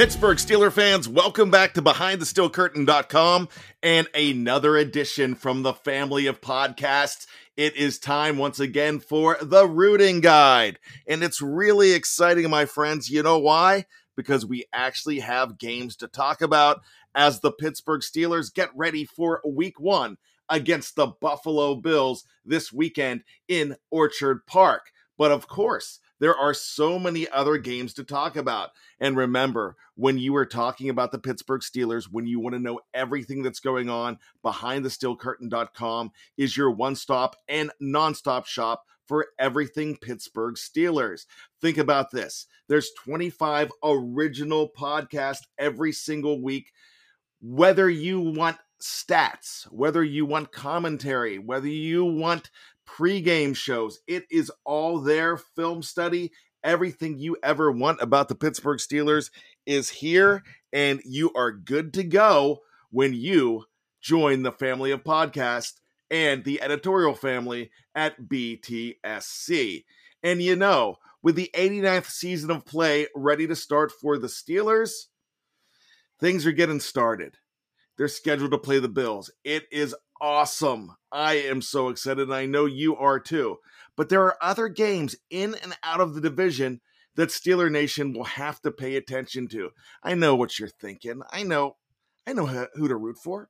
Pittsburgh Steeler fans, welcome back to BehindTheSteelCurtain.com and another edition from the family of podcasts. It is time once again for the Rooting Guide. And it's really exciting, my friends. You know why? Because we actually have games to talk about as the Pittsburgh Steelers get ready for week one against the Buffalo Bills this weekend in Orchard Park. But of course, there are so many other games to talk about. And remember, when you are talking about the Pittsburgh Steelers, when you want to know everything that's going on, behindthesteelcurtain.com is your one stop and nonstop shop for everything Pittsburgh Steelers. Think about this there's 25 original podcasts every single week. Whether you want stats, whether you want commentary, whether you want pregame shows. It is all there. Film study, everything you ever want about the Pittsburgh Steelers is here, and you are good to go when you join the family of podcasts and the editorial family at BTSC. And you know, with the 89th season of play ready to start for the Steelers, things are getting started. They're scheduled to play the Bills. It is awesome. I am so excited, and I know you are too. But there are other games in and out of the division that Steeler Nation will have to pay attention to. I know what you're thinking. I know, I know who to root for.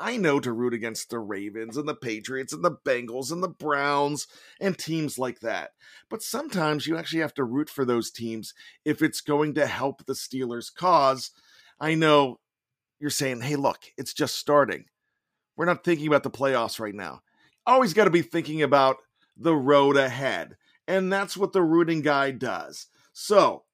I know to root against the Ravens and the Patriots and the Bengals and the Browns and teams like that. But sometimes you actually have to root for those teams if it's going to help the Steelers' cause. I know you're saying, hey, look, it's just starting. We're not thinking about the playoffs right now. Always got to be thinking about the road ahead. And that's what the rooting guide does. So,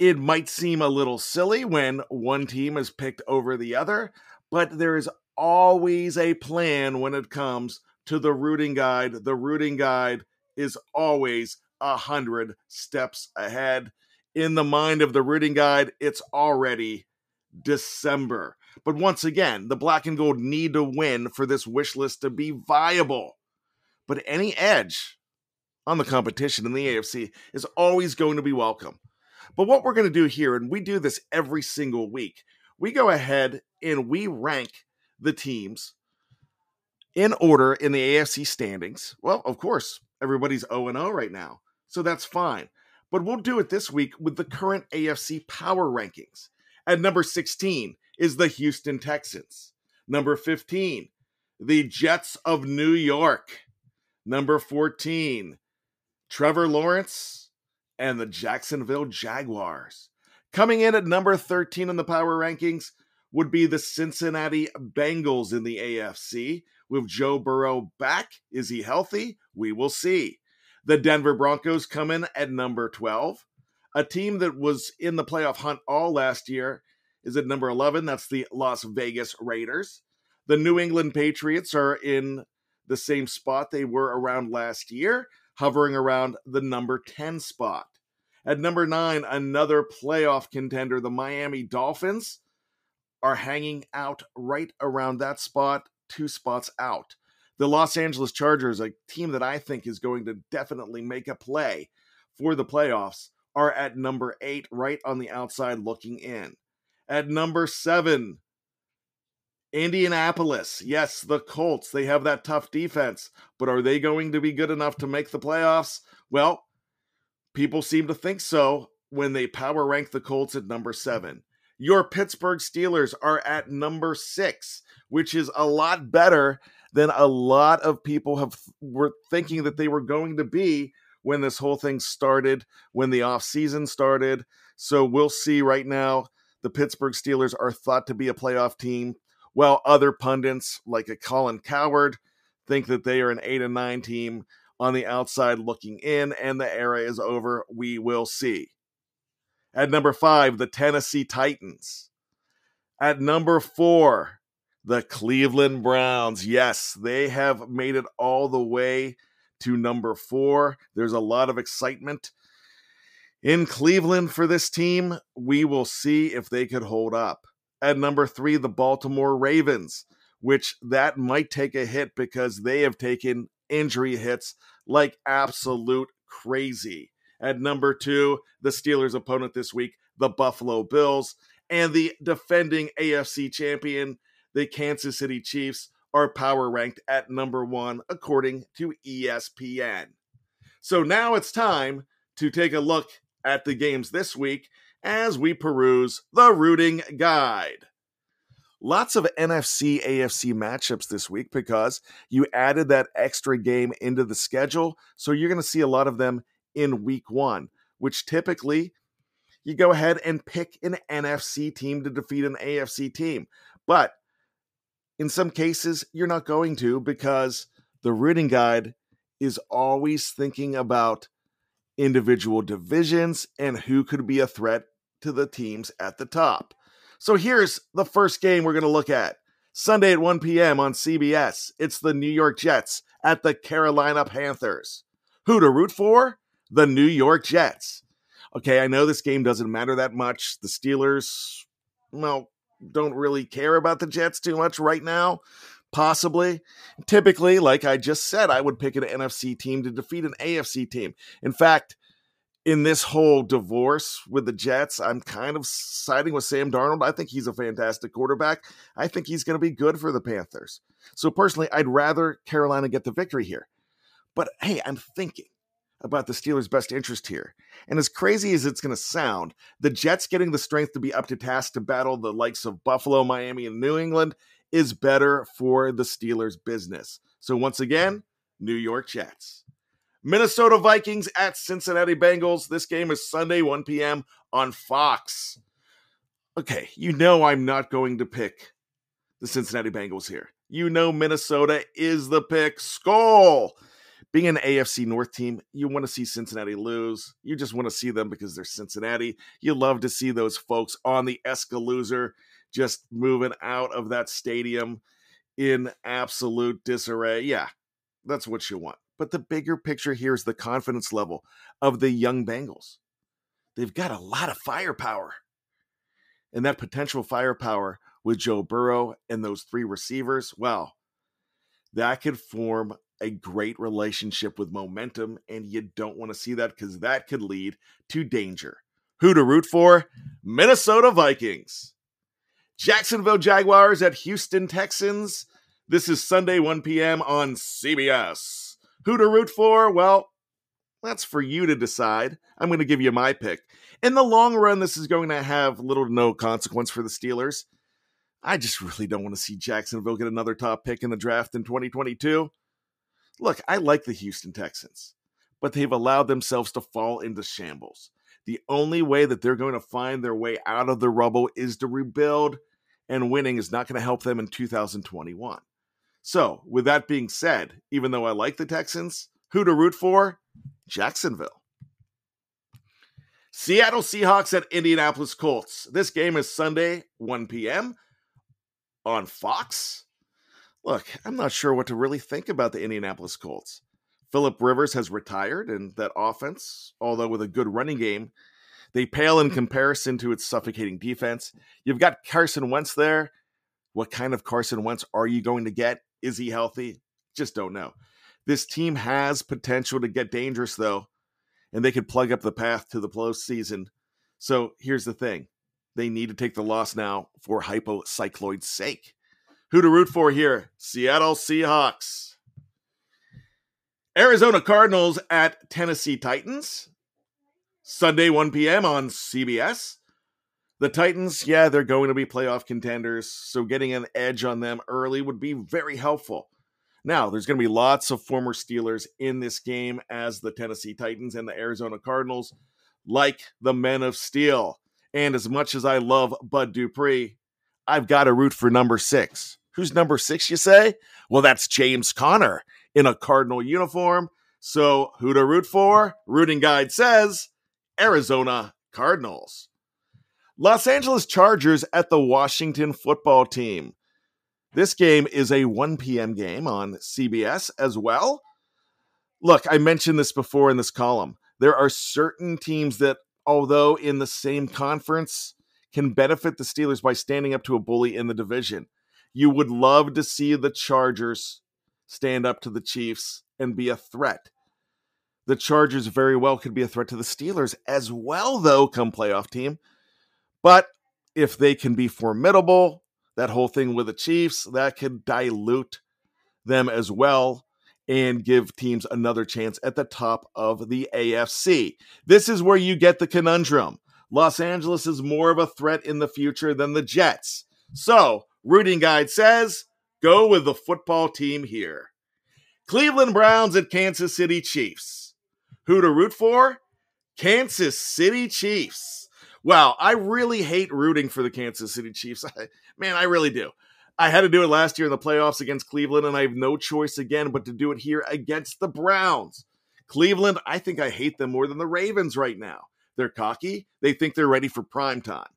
it might seem a little silly when one team is picked over the other, but there is always a plan when it comes to the rooting guide. The rooting guide is always a hundred steps ahead. In the mind of the rooting guide, it's already December. But once again, the black and gold need to win for this wish list to be viable. But any edge on the competition in the AFC is always going to be welcome. But what we're going to do here, and we do this every single week, we go ahead and we rank the teams in order in the AFC standings. Well, of course, everybody's 0 0 right now. So that's fine. but we'll do it this week with the current AFC power rankings. At number 16 is the Houston Texans. Number 15, the Jets of New York. Number 14, Trevor Lawrence and the Jacksonville Jaguars. Coming in at number 13 in the power rankings would be the Cincinnati Bengals in the AFC. With Joe Burrow back, is he healthy? We will see. The Denver Broncos come in at number 12. A team that was in the playoff hunt all last year is at number 11. That's the Las Vegas Raiders. The New England Patriots are in the same spot they were around last year, hovering around the number 10 spot. At number 9, another playoff contender, the Miami Dolphins, are hanging out right around that spot, two spots out the Los Angeles Chargers, a team that I think is going to definitely make a play for the playoffs, are at number eight, right on the outside looking in. At number seven, Indianapolis. Yes, the Colts. They have that tough defense, but are they going to be good enough to make the playoffs? Well, people seem to think so when they power rank the Colts at number seven. Your Pittsburgh Steelers are at number six, which is a lot better than a lot of people have were thinking that they were going to be when this whole thing started, when the off season started. So we'll see right now. The Pittsburgh Steelers are thought to be a playoff team, while other pundits like a Colin Cowherd, think that they are an eight and nine team on the outside looking in, and the era is over. We will see. At number five, the Tennessee Titans. At number four, the Cleveland Browns. Yes, they have made it all the way to number four. There's a lot of excitement in Cleveland for this team. We will see if they could hold up. At number three, the Baltimore Ravens, which that might take a hit because they have taken injury hits like absolute crazy. At number two, the Steelers' opponent this week, the Buffalo Bills, and the defending AFC champion, the Kansas City Chiefs are power ranked at number one, according to ESPN. So now it's time to take a look at the games this week as we peruse the rooting guide. Lots of NFC AFC matchups this week because you added that extra game into the schedule. So you're going to see a lot of them in week one, which typically you go ahead and pick an NFC team to defeat an AFC team. But in some cases, you're not going to because the rooting guide is always thinking about individual divisions and who could be a threat to the teams at the top. So here's the first game we're going to look at. Sunday at 1 p.m. on CBS, it's the New York Jets at the Carolina Panthers. Who to root for? The New York Jets. Okay, I know this game doesn't matter that much. The Steelers, well, don't really care about the Jets too much right now. Possibly. Typically, like I just said, I would pick an NFC team to defeat an AFC team. In fact, in this whole divorce with the Jets, I'm kind of siding with Sam Darnold. I think he's a fantastic quarterback. I think he's going to be good for the Panthers. So, personally, I'd rather Carolina get the victory here. But hey, I'm thinking about the Steelers' best interest here. And as crazy as it's going to sound, the Jets getting the strength to be up to task to battle the likes of Buffalo, Miami, and New England is better for the Steelers' business. So once again, New York Jets. Minnesota Vikings at Cincinnati Bengals. This game is Sunday, 1 p.m. on Fox. Okay, you know I'm not going to pick the Cincinnati Bengals here. You know Minnesota is the pick. Skull being an AFC North team, you want to see Cincinnati lose. You just want to see them because they're Cincinnati. You love to see those folks on the Escalooser just moving out of that stadium in absolute disarray. Yeah, that's what you want. But the bigger picture here is the confidence level of the young Bengals. They've got a lot of firepower. And that potential firepower with Joe Burrow and those three receivers, well, that could form a great relationship with momentum, and you don't want to see that because that could lead to danger. Who to root for? Minnesota Vikings. Jacksonville Jaguars at Houston Texans. This is Sunday, 1 p.m. on CBS. Who to root for? Well, That's for you to decide. I'm going to give you my pick. In the long run, this is going to have little to no consequence for the Steelers. I just really don't want to see Jacksonville get another top pick in the draft in 2022. Look, I like the Houston Texans, but they've allowed themselves to fall into shambles. The only way that they're going to find their way out of the rubble is to rebuild, and winning is not going to help them in 2021. So, with that being said, even though I like the Texans, who to root for? Jacksonville. Seattle Seahawks at Indianapolis Colts. This game is Sunday, 1 p.m. on Fox. Look, I'm not sure what to really think about the Indianapolis Colts. Philip Rivers has retired, and that offense, although with a good running game, they pale in comparison to its suffocating defense. You've got Carson Wentz there. What kind of Carson Wentz are you going to get? Is he healthy? Just don't know. This team has potential to get dangerous, though, and they could plug up the path to the postseason. So here's the thing they need to take the loss now for hypocycloid's sake. Who to root for here? Seattle Seahawks. Arizona Cardinals at Tennessee Titans. Sunday, 1 p.m. on CBS. The Titans, yeah, they're going to be playoff contenders, so getting an edge on them early would be very helpful. Now, there's going to be lots of former Steelers in this game as the Tennessee Titans and the Arizona Cardinals, like the Men of Steel. And as much as I love Bud Dupree, I've got to root for number six. Who's number six, you say? Well, that's James Conner in a Cardinal uniform. So, who to root for? Rooting Guide says Arizona Cardinals. Los Angeles Chargers at the Washington football team. This game is a 1 p.m. game on CBS as well. Look, I mentioned this before in this column. There are certain teams that, although in the same conference, can benefit the Steelers by standing up to a bully in the division. You would love to see the Chargers stand up to the Chiefs and be a threat. The Chargers very well could be a threat to the Steelers as well, though, come playoff team. But if they can be formidable, that whole thing with the Chiefs, that could dilute them as well and give teams another chance at the top of the AFC. This is where you get the conundrum. Los Angeles is more of a threat in the future than the Jets. So, Rooting Guide says go with the football team here. Cleveland Browns at Kansas City Chiefs. Who to root for? Kansas City Chiefs. Wow, I really hate rooting for the Kansas City Chiefs. Man, I really do. I had to do it last year in the playoffs against Cleveland, and I have no choice again but to do it here against the Browns. Cleveland, I think I hate them more than the Ravens right now. They're cocky. They think they're ready for prime time.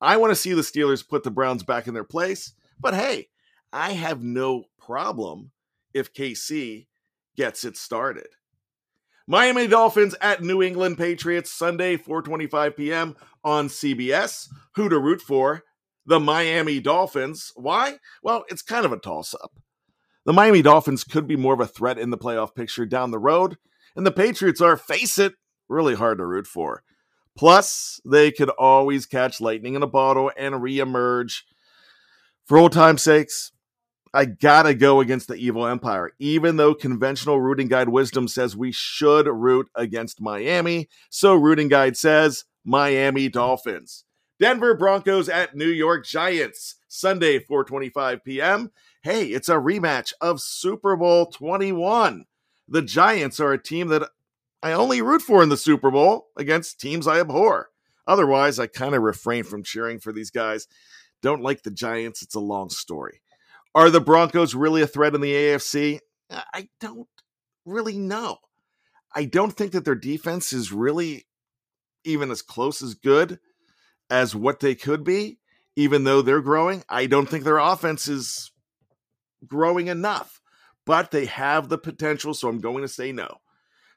I want to see the Steelers put the Browns back in their place, but hey, I have no problem if KC gets it started. Miami Dolphins at New England Patriots Sunday 4:25 p.m. on CBS. Who to root for? The Miami Dolphins. Why? Well, it's kind of a toss up. The Miami Dolphins could be more of a threat in the playoff picture down the road, and the Patriots are, face it, really hard to root for. Plus, they could always catch lightning in a bottle and reemerge. For old time's sakes, I gotta go against the evil empire, even though conventional rooting guide wisdom says we should root against Miami. So, rooting guide says Miami Dolphins. Denver Broncos at New York Giants, Sunday, 4:25 p.m. Hey, it's a rematch of Super Bowl 21. The Giants are a team that I only root for in the Super Bowl against teams I abhor. Otherwise, I kind of refrain from cheering for these guys. Don't like the Giants, it's a long story. Are the Broncos really a threat in the AFC? I don't really know. I don't think that their defense is really even as close as good as what they could be, even though they're growing. I don't think their offense is growing enough, but they have the potential, so I'm going to say no.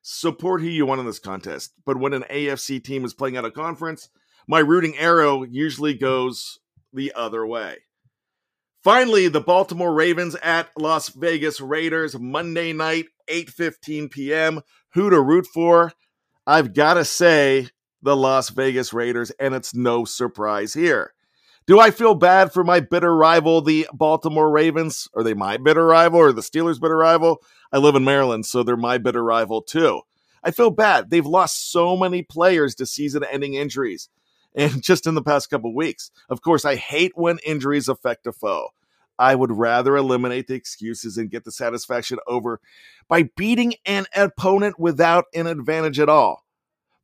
Support who you want in this contest, but when an AFC team is playing out of conference, my rooting arrow usually goes the other way. Finally, the Baltimore Ravens at Las Vegas Raiders Monday night, 8:15 p.m. Who to root for? I've got to say the Las Vegas Raiders and it's no surprise here. Do I feel bad for my bitter rival, the Baltimore Ravens? Are they my bitter rival or the Steelers' bitter rival? I live in Maryland, so they're my bitter rival too. I feel bad. They've lost so many players to season ending injuries and just in the past couple weeks. Of course, I hate when injuries affect a foe. I would rather eliminate the excuses and get the satisfaction over by beating an opponent without an advantage at all.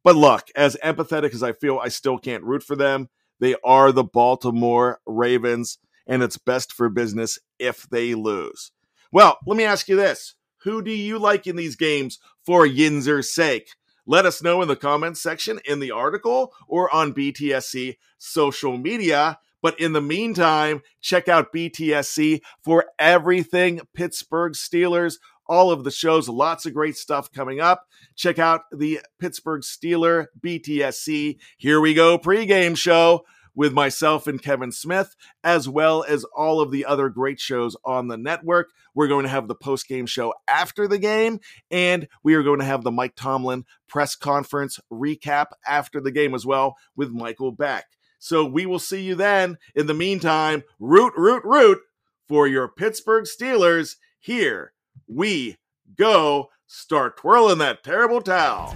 But look, as empathetic as I feel, I still can't root for them. They are the Baltimore Ravens, and it's best for business if they lose. Well, let me ask you this Who do you like in these games for Yinzer's sake? Let us know in the comments section in the article or on BTSC social media. But in the meantime, check out BTSC for everything Pittsburgh Steelers. All of the shows, lots of great stuff coming up. Check out the Pittsburgh Steeler BTSC Here We Go pregame show with myself and Kevin Smith, as well as all of the other great shows on the network. We're going to have the post game show after the game, and we are going to have the Mike Tomlin press conference recap after the game as well with Michael Beck. So we will see you then. In the meantime, root, root, root for your Pittsburgh Steelers. Here we go. Start twirling that terrible towel.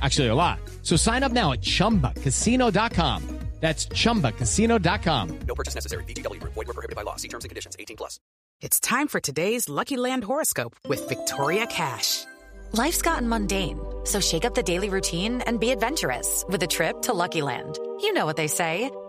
Actually, a lot. So sign up now at chumbacasino.com. That's chumbacasino.com. No purchase necessary. VGW Group. Void were prohibited by law. See terms and conditions. 18 plus. It's time for today's Lucky Land horoscope with Victoria Cash. Life's gotten mundane, so shake up the daily routine and be adventurous with a trip to Lucky Land. You know what they say.